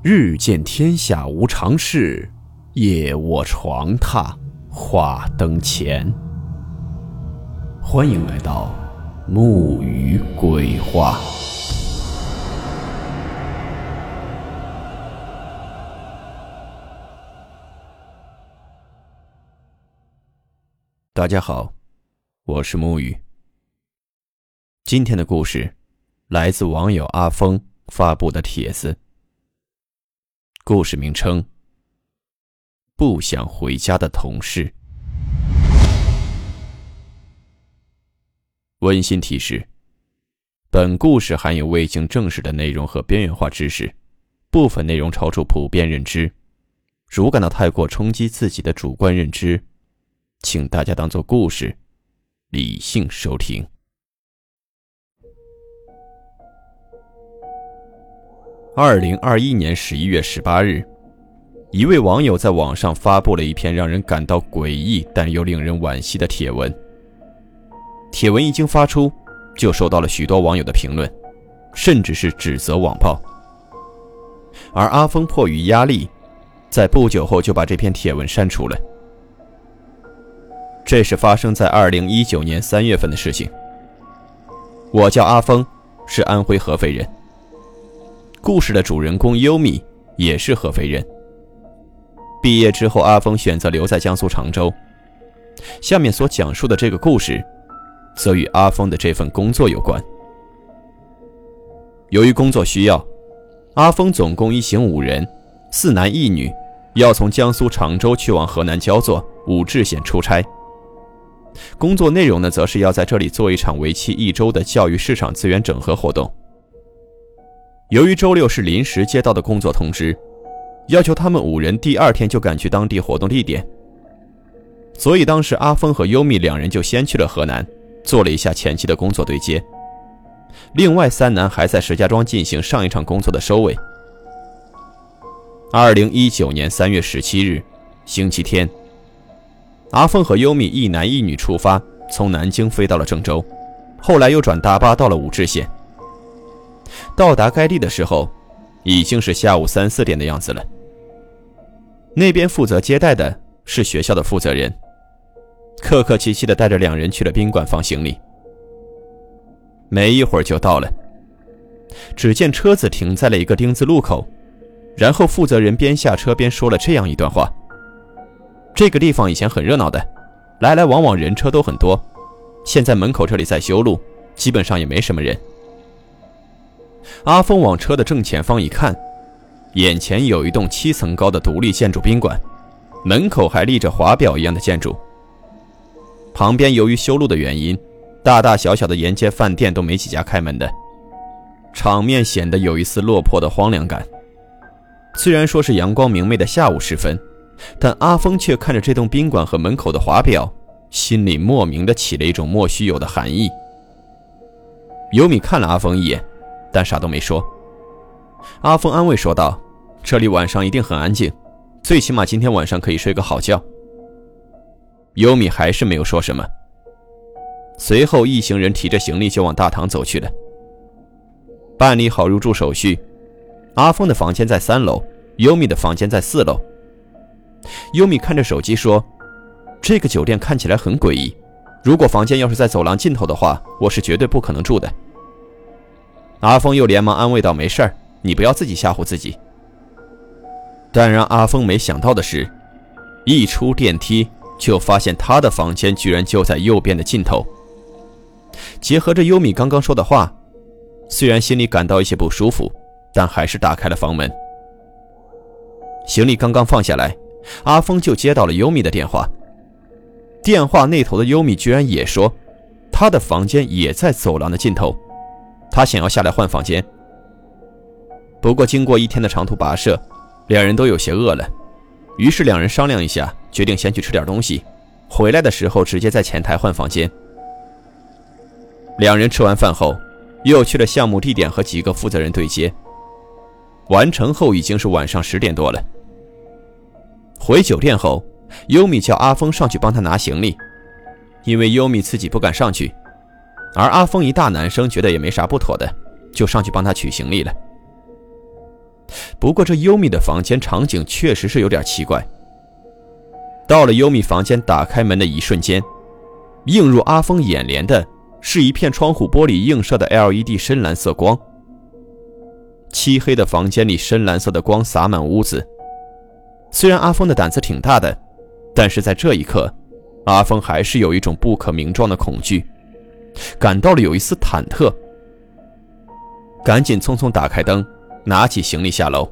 日见天下无常事，夜卧床榻话灯前。欢迎来到木鱼鬼话。大家好，我是木鱼。今天的故事来自网友阿峰发布的帖子。故事名称：不想回家的同事。温馨提示：本故事含有未经证实的内容和边缘化知识，部分内容超出普遍认知。如感到太过冲击自己的主观认知，请大家当做故事，理性收听。二零二一年十一月十八日，一位网友在网上发布了一篇让人感到诡异但又令人惋惜的帖文。帖文一经发出，就受到了许多网友的评论，甚至是指责网暴。而阿峰迫于压力，在不久后就把这篇帖文删除了。这是发生在二零一九年三月份的事情。我叫阿峰，是安徽合肥人。故事的主人公优米也是合肥人。毕业之后，阿峰选择留在江苏常州。下面所讲述的这个故事，则与阿峰的这份工作有关。由于工作需要，阿峰总共一行五人，四男一女，要从江苏常州去往河南焦作武陟县出差。工作内容呢，则是要在这里做一场为期一周的教育市场资源整合活动。由于周六是临时接到的工作通知，要求他们五人第二天就赶去当地活动地点，所以当时阿峰和优米两人就先去了河南，做了一下前期的工作对接。另外三男还在石家庄进行上一场工作的收尾。二零一九年三月十七日，星期天，阿峰和优米一男一女出发，从南京飞到了郑州，后来又转大巴到了武陟县。到达该地的时候，已经是下午三四点的样子了。那边负责接待的是学校的负责人，客客气气的带着两人去了宾馆放行李。没一会儿就到了，只见车子停在了一个丁字路口，然后负责人边下车边说了这样一段话：“这个地方以前很热闹的，来来往往人车都很多，现在门口这里在修路，基本上也没什么人。”阿峰往车的正前方一看，眼前有一栋七层高的独立建筑宾馆，门口还立着华表一样的建筑。旁边由于修路的原因，大大小小的沿街饭店都没几家开门的，场面显得有一丝落魄的荒凉感。虽然说是阳光明媚的下午时分，但阿峰却看着这栋宾馆和门口的华表，心里莫名的起了一种莫须有的寒意。尤米看了阿峰一眼。但啥都没说。阿峰安慰说道：“这里晚上一定很安静，最起码今天晚上可以睡个好觉。”优米还是没有说什么。随后，一行人提着行李就往大堂走去了。办理好入住手续，阿峰的房间在三楼，优米的房间在四楼。优米看着手机说：“这个酒店看起来很诡异，如果房间要是在走廊尽头的话，我是绝对不可能住的。”阿峰又连忙安慰道：“没事儿，你不要自己吓唬自己。”但让阿峰没想到的是，一出电梯就发现他的房间居然就在右边的尽头。结合着优米刚刚说的话，虽然心里感到一些不舒服，但还是打开了房门。行李刚刚放下来，阿峰就接到了优米的电话。电话那头的优米居然也说，他的房间也在走廊的尽头。他想要下来换房间，不过经过一天的长途跋涉，两人都有些饿了，于是两人商量一下，决定先去吃点东西，回来的时候直接在前台换房间。两人吃完饭后，又去了项目地点和几个负责人对接。完成后已经是晚上十点多了。回酒店后，优米叫阿峰上去帮他拿行李，因为优米自己不敢上去。而阿峰一大男生觉得也没啥不妥的，就上去帮他取行李了。不过这优米的房间场景确实是有点奇怪。到了优米房间，打开门的一瞬间，映入阿峰眼帘的是一片窗户玻璃映射的 LED 深蓝色光。漆黑的房间里，深蓝色的光洒满屋子。虽然阿峰的胆子挺大的，但是在这一刻，阿峰还是有一种不可名状的恐惧，感到了有一丝忐忑。赶紧匆匆打开灯，拿起行李下楼。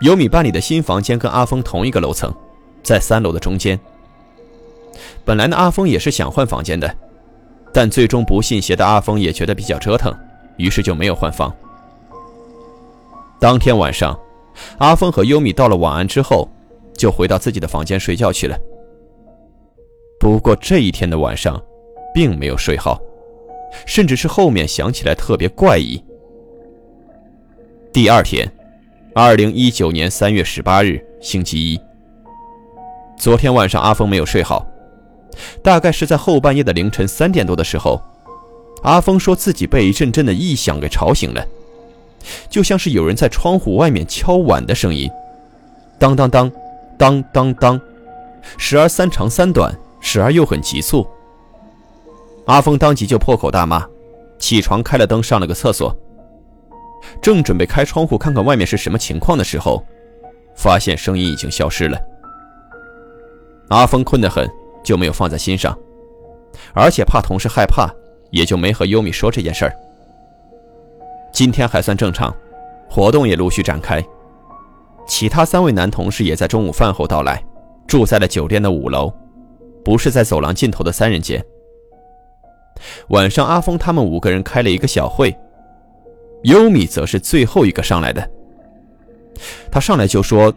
优米办理的新房间跟阿峰同一个楼层。在三楼的中间。本来呢，阿峰也是想换房间的，但最终不信邪的阿峰也觉得比较折腾，于是就没有换房。当天晚上，阿峰和优米道了晚安之后，就回到自己的房间睡觉去了。不过这一天的晚上，并没有睡好，甚至是后面想起来特别怪异。第二天，二零一九年三月十八日，星期一。昨天晚上，阿峰没有睡好，大概是在后半夜的凌晨三点多的时候，阿峰说自己被一阵阵的异响给吵醒了，就像是有人在窗户外面敲碗的声音，当当当，当当当，时而三长三短，时而又很急促。阿峰当即就破口大骂，起床开了灯，上了个厕所，正准备开窗户看看外面是什么情况的时候，发现声音已经消失了。阿峰困得很，就没有放在心上，而且怕同事害怕，也就没和优米说这件事儿。今天还算正常，活动也陆续展开。其他三位男同事也在中午饭后到来，住在了酒店的五楼，不是在走廊尽头的三人间。晚上，阿峰他们五个人开了一个小会，优米则是最后一个上来的。他上来就说，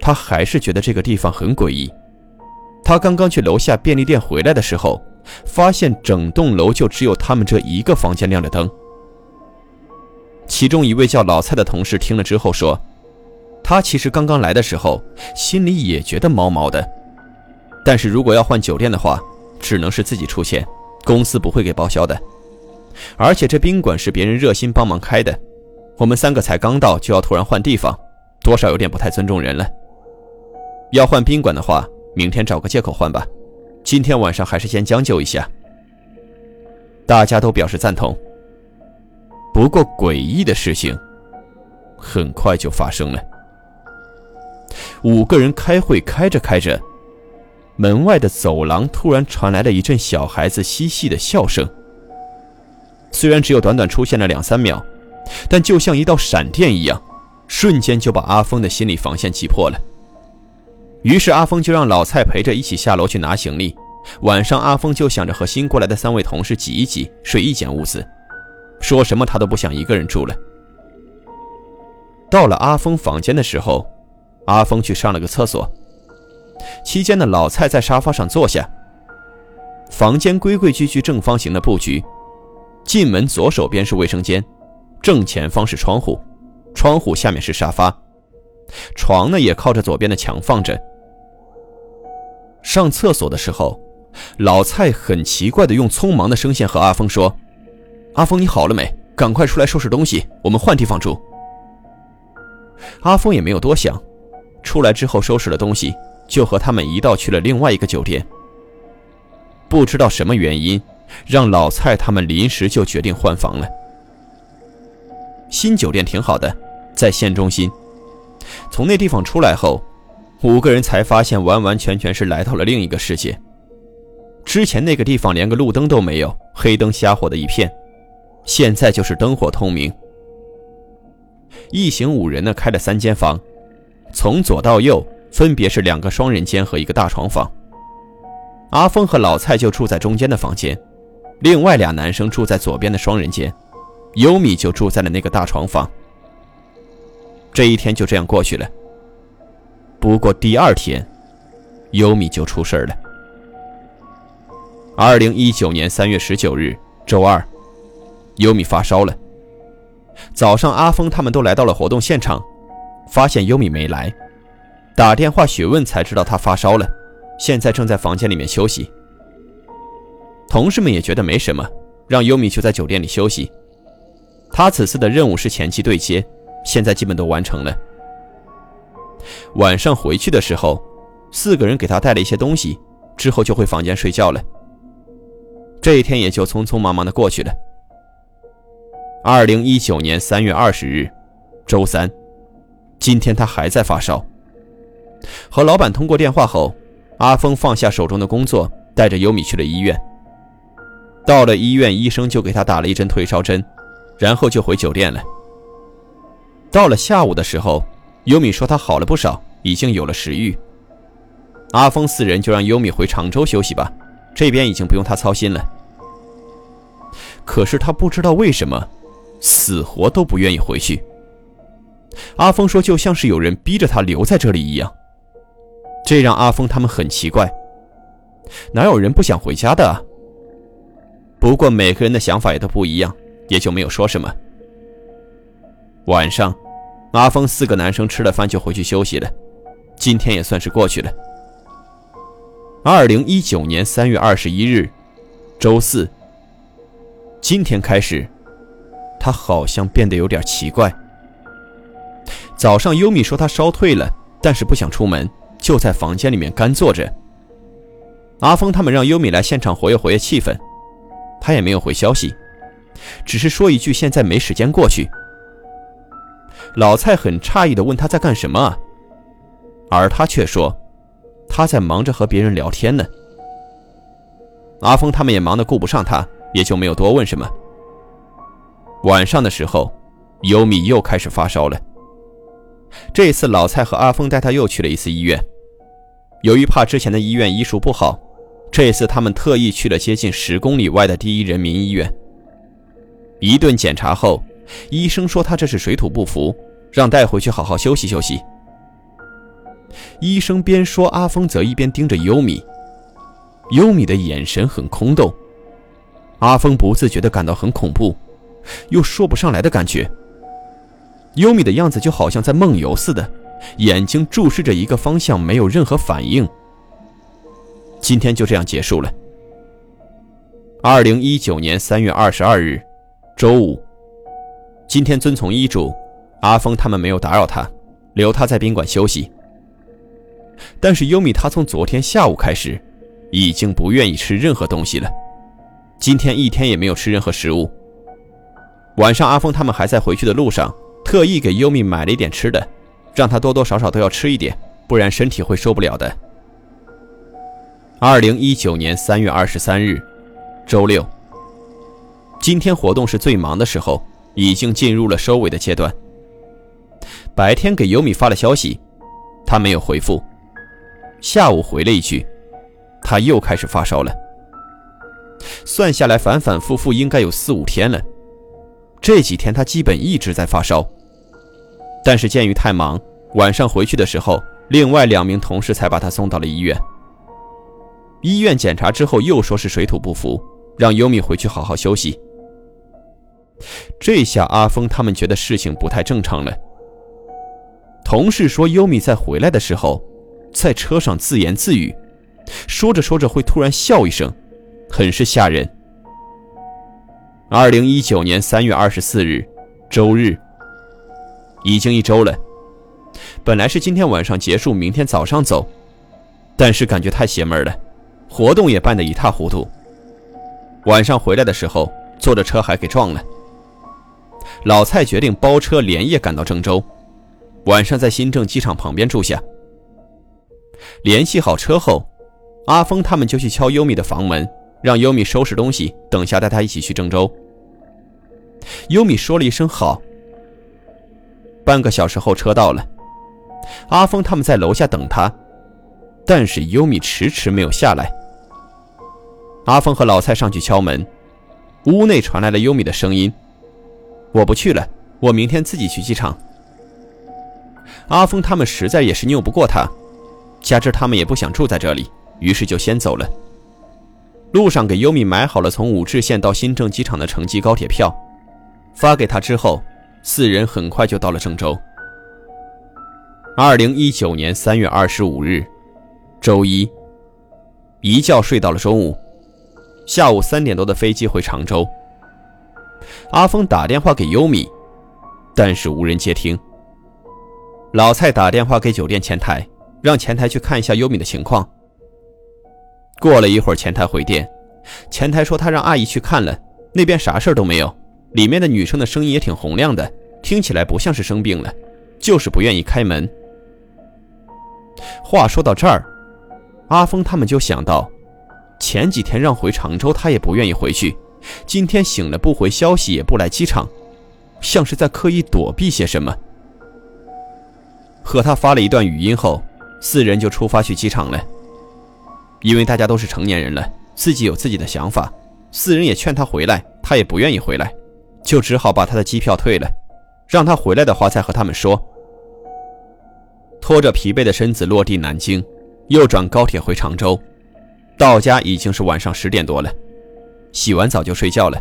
他还是觉得这个地方很诡异。他刚刚去楼下便利店回来的时候，发现整栋楼就只有他们这一个房间亮着灯。其中一位叫老蔡的同事听了之后说：“他其实刚刚来的时候，心里也觉得毛毛的，但是如果要换酒店的话，只能是自己出钱，公司不会给报销的。而且这宾馆是别人热心帮忙开的，我们三个才刚到就要突然换地方，多少有点不太尊重人了。要换宾馆的话。”明天找个借口换吧，今天晚上还是先将就一下。大家都表示赞同。不过诡异的事情很快就发生了。五个人开会开着开着，门外的走廊突然传来了一阵小孩子嬉戏的笑声。虽然只有短短出现了两三秒，但就像一道闪电一样，瞬间就把阿峰的心理防线击破了。于是阿峰就让老蔡陪着一起下楼去拿行李。晚上阿峰就想着和新过来的三位同事挤一挤，睡一间屋子，说什么他都不想一个人住了。到了阿峰房间的时候，阿峰去上了个厕所。期间的老蔡在沙发上坐下。房间规规矩矩正方形的布局，进门左手边是卫生间，正前方是窗户，窗户下面是沙发。床呢也靠着左边的墙放着。上厕所的时候，老蔡很奇怪的用匆忙的声线和阿峰说：“阿峰，你好了没？赶快出来收拾东西，我们换地方住。”阿峰也没有多想，出来之后收拾了东西，就和他们一道去了另外一个酒店。不知道什么原因，让老蔡他们临时就决定换房了。新酒店挺好的，在县中心。从那地方出来后，五个人才发现完完全全是来到了另一个世界。之前那个地方连个路灯都没有，黑灯瞎火的一片，现在就是灯火通明。一行五人呢开了三间房，从左到右分别是两个双人间和一个大床房。阿峰和老蔡就住在中间的房间，另外俩男生住在左边的双人间，优米就住在了那个大床房。这一天就这样过去了。不过第二天，优米就出事了。二零一九年三月十九日，周二，优米发烧了。早上，阿峰他们都来到了活动现场，发现优米没来，打电话询问才知道他发烧了，现在正在房间里面休息。同事们也觉得没什么，让优米就在酒店里休息。他此次的任务是前期对接。现在基本都完成了。晚上回去的时候，四个人给他带了一些东西，之后就回房间睡觉了。这一天也就匆匆忙忙的过去了。二零一九年三月二十日，周三，今天他还在发烧。和老板通过电话后，阿峰放下手中的工作，带着优米去了医院。到了医院，医生就给他打了一针退烧针，然后就回酒店了。到了下午的时候，优米说他好了不少，已经有了食欲。阿峰四人就让优米回常州休息吧，这边已经不用他操心了。可是他不知道为什么，死活都不愿意回去。阿峰说，就像是有人逼着他留在这里一样。这让阿峰他们很奇怪，哪有人不想回家的？不过每个人的想法也都不一样，也就没有说什么。晚上，阿峰四个男生吃了饭就回去休息了，今天也算是过去了。二零一九年三月二十一日，周四。今天开始，他好像变得有点奇怪。早上优米说他烧退了，但是不想出门。就在房间里面干坐着。阿峰他们让优米来现场活跃活跃气氛，他也没有回消息，只是说一句现在没时间过去。老蔡很诧异的问他在干什么啊，而他却说他在忙着和别人聊天呢。阿峰他们也忙得顾不上他，也就没有多问什么。晚上的时候，优米又开始发烧了。这次老蔡和阿峰带他又去了一次医院，由于怕之前的医院医术不好，这次他们特意去了接近十公里外的第一人民医院。一顿检查后，医生说他这是水土不服，让带回去好好休息休息。医生边说，阿峰则一边盯着优米，优米的眼神很空洞，阿峰不自觉地感到很恐怖，又说不上来的感觉。优米的样子就好像在梦游似的，眼睛注视着一个方向，没有任何反应。今天就这样结束了。二零一九年三月二十二日，周五。今天遵从医嘱，阿峰他们没有打扰他，留他在宾馆休息。但是优米他从昨天下午开始，已经不愿意吃任何东西了，今天一天也没有吃任何食物。晚上阿峰他们还在回去的路上。特意给优米买了一点吃的，让他多多少少都要吃一点，不然身体会受不了的。二零一九年三月二十三日，周六。今天活动是最忙的时候，已经进入了收尾的阶段。白天给优米发了消息，他没有回复。下午回了一句，他又开始发烧了。算下来，反反复复应该有四五天了。这几天他基本一直在发烧。但是鉴于太忙，晚上回去的时候，另外两名同事才把他送到了医院。医院检查之后又说是水土不服，让优米回去好好休息。这下阿峰他们觉得事情不太正常了。同事说优米在回来的时候，在车上自言自语，说着说着会突然笑一声，很是吓人。二零一九年三月二十四日，周日。已经一周了，本来是今天晚上结束，明天早上走，但是感觉太邪门了，活动也办得一塌糊涂。晚上回来的时候，坐着车还给撞了。老蔡决定包车连夜赶到郑州，晚上在新郑机场旁边住下。联系好车后，阿峰他们就去敲优米的房门，让优米收拾东西，等下带他一起去郑州。优米说了一声好。半个小时后，车到了。阿峰他们在楼下等他，但是优米迟迟没有下来。阿峰和老蔡上去敲门，屋内传来了优米的声音：“我不去了，我明天自己去机场。”阿峰他们实在也是拗不过他，加之他们也不想住在这里，于是就先走了。路上给优米买好了从武陟县到新郑机场的城际高铁票，发给他之后。四人很快就到了郑州。二零一九年三月二十五日，周一，一觉睡到了中午，下午三点多的飞机回常州。阿峰打电话给优米，但是无人接听。老蔡打电话给酒店前台，让前台去看一下优米的情况。过了一会儿，前台回电，前台说他让阿姨去看了，那边啥事儿都没有，里面的女生的声音也挺洪亮的，听起来不像是生病了，就是不愿意开门。话说到这儿，阿峰他们就想到，前几天让回常州，他也不愿意回去，今天醒了不回消息，也不来机场，像是在刻意躲避些什么。和他发了一段语音后，四人就出发去机场了。因为大家都是成年人了，自己有自己的想法，四人也劝他回来，他也不愿意回来，就只好把他的机票退了，让他回来的话再和他们说。拖着疲惫的身子落地南京，又转高铁回常州，到家已经是晚上十点多了，洗完澡就睡觉了。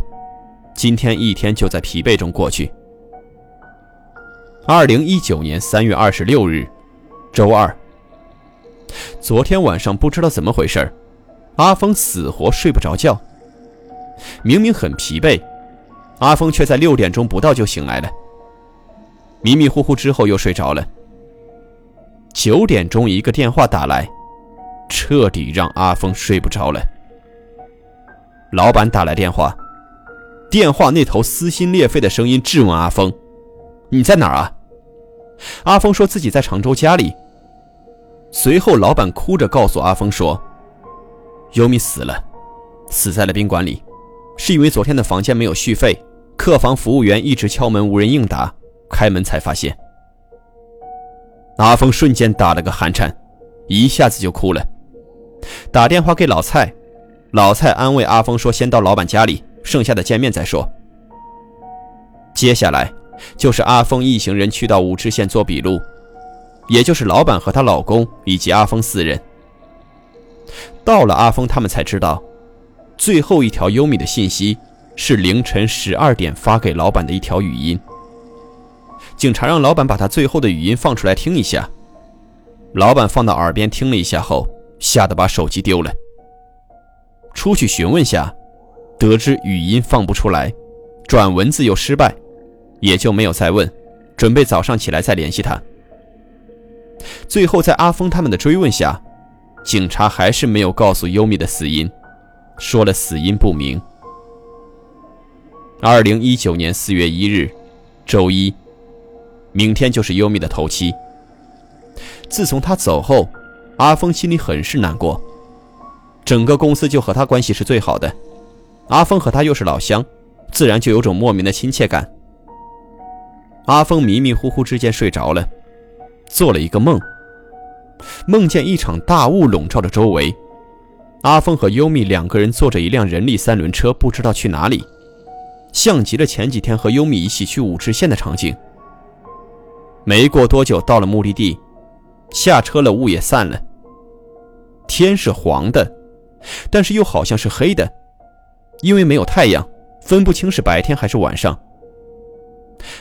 今天一天就在疲惫中过去。二零一九年三月二十六日，周二。昨天晚上不知道怎么回事阿峰死活睡不着觉。明明很疲惫，阿峰却在六点钟不到就醒来了。迷迷糊糊之后又睡着了。九点钟一个电话打来，彻底让阿峰睡不着了。老板打来电话，电话那头撕心裂肺的声音质问阿峰：“你在哪儿啊？”阿峰说自己在常州家里。随后，老板哭着告诉阿峰说：“优米死了，死在了宾馆里，是因为昨天的房间没有续费，客房服务员一直敲门无人应答，开门才发现。”阿峰瞬间打了个寒颤，一下子就哭了，打电话给老蔡，老蔡安慰阿峰说：“先到老板家里，剩下的见面再说。”接下来就是阿峰一行人去到武陟县做笔录。也就是老板和她老公以及阿峰四人，到了阿峰他们才知道，最后一条优米的信息是凌晨十二点发给老板的一条语音。警察让老板把他最后的语音放出来听一下，老板放到耳边听了一下后，吓得把手机丢了。出去询问下，得知语音放不出来，转文字又失败，也就没有再问，准备早上起来再联系他。最后，在阿峰他们的追问下，警察还是没有告诉优米的死因，说了死因不明。二零一九年四月一日，周一，明天就是优米的头七。自从他走后，阿峰心里很是难过。整个公司就和他关系是最好的，阿峰和他又是老乡，自然就有种莫名的亲切感。阿峰迷迷糊糊之间睡着了。做了一个梦，梦见一场大雾笼罩着周围，阿峰和优米两个人坐着一辆人力三轮车，不知道去哪里，像极了前几天和优米一起去五支线的场景。没过多久，到了目的地，下车了，雾也散了，天是黄的，但是又好像是黑的，因为没有太阳，分不清是白天还是晚上。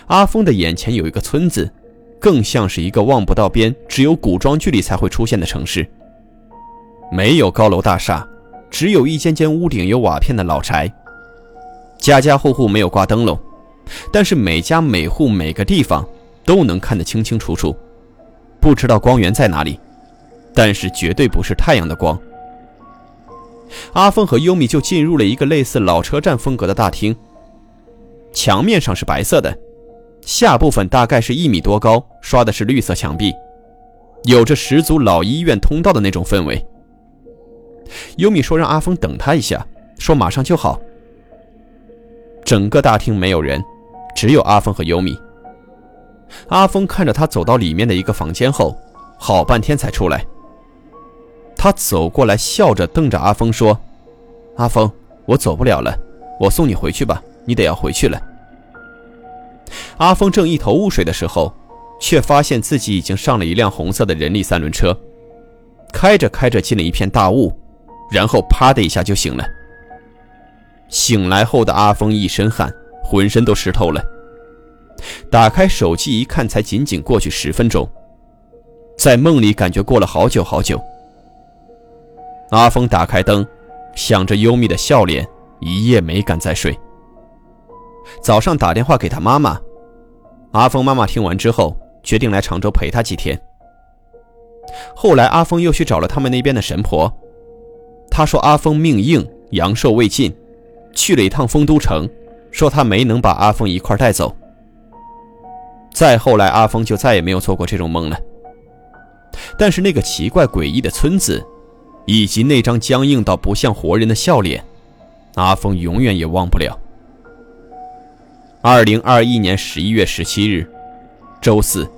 阿峰的眼前有一个村子。更像是一个望不到边、只有古装剧里才会出现的城市。没有高楼大厦，只有一间间屋顶有瓦片的老宅。家家户户没有挂灯笼，但是每家每户每个地方都能看得清清楚楚。不知道光源在哪里，但是绝对不是太阳的光。阿峰和优米就进入了一个类似老车站风格的大厅，墙面上是白色的。下部分大概是一米多高，刷的是绿色墙壁，有着十足老医院通道的那种氛围。优米说让阿峰等他一下，说马上就好。整个大厅没有人，只有阿峰和优米。阿峰看着他走到里面的一个房间后，好半天才出来。他走过来，笑着瞪着阿峰说：“阿峰，我走不了了，我送你回去吧，你得要回去了。”阿峰正一头雾水的时候，却发现自己已经上了一辆红色的人力三轮车，开着开着进了一片大雾，然后啪的一下就醒了。醒来后的阿峰一身汗，浑身都湿透了。打开手机一看，才仅仅过去十分钟，在梦里感觉过了好久好久。阿峰打开灯，想着优米的笑脸，一夜没敢再睡。早上打电话给他妈妈。阿峰妈妈听完之后，决定来常州陪他几天。后来，阿峰又去找了他们那边的神婆，他说阿峰命硬，阳寿未尽，去了一趟丰都城，说他没能把阿峰一块带走。再后来，阿峰就再也没有做过这种梦了。但是那个奇怪诡异的村子，以及那张僵硬到不像活人的笑脸，阿峰永远也忘不了。二零二一年十一月十七日，周四。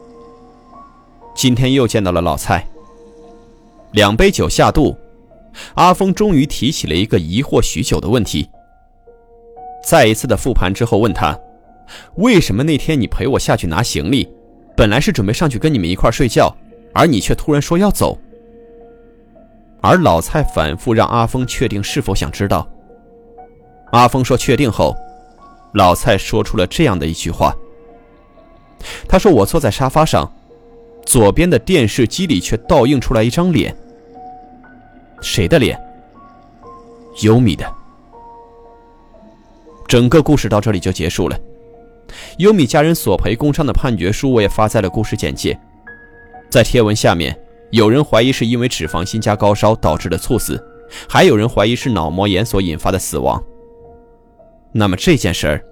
今天又见到了老蔡。两杯酒下肚，阿峰终于提起了一个疑惑许久的问题。再一次的复盘之后，问他：“为什么那天你陪我下去拿行李，本来是准备上去跟你们一块睡觉，而你却突然说要走？”而老蔡反复让阿峰确定是否想知道。阿峰说确定后。老蔡说出了这样的一句话：“他说我坐在沙发上，左边的电视机里却倒映出来一张脸。谁的脸？优米的。整个故事到这里就结束了。优米家人索赔工伤的判决书我也发在了故事简介，在贴文下面，有人怀疑是因为脂肪心加高烧导致的猝死，还有人怀疑是脑膜炎所引发的死亡。”那么这件事儿，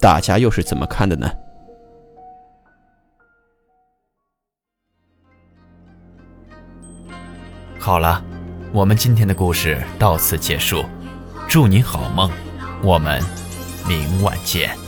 大家又是怎么看的呢？好了，我们今天的故事到此结束，祝你好梦，我们明晚见。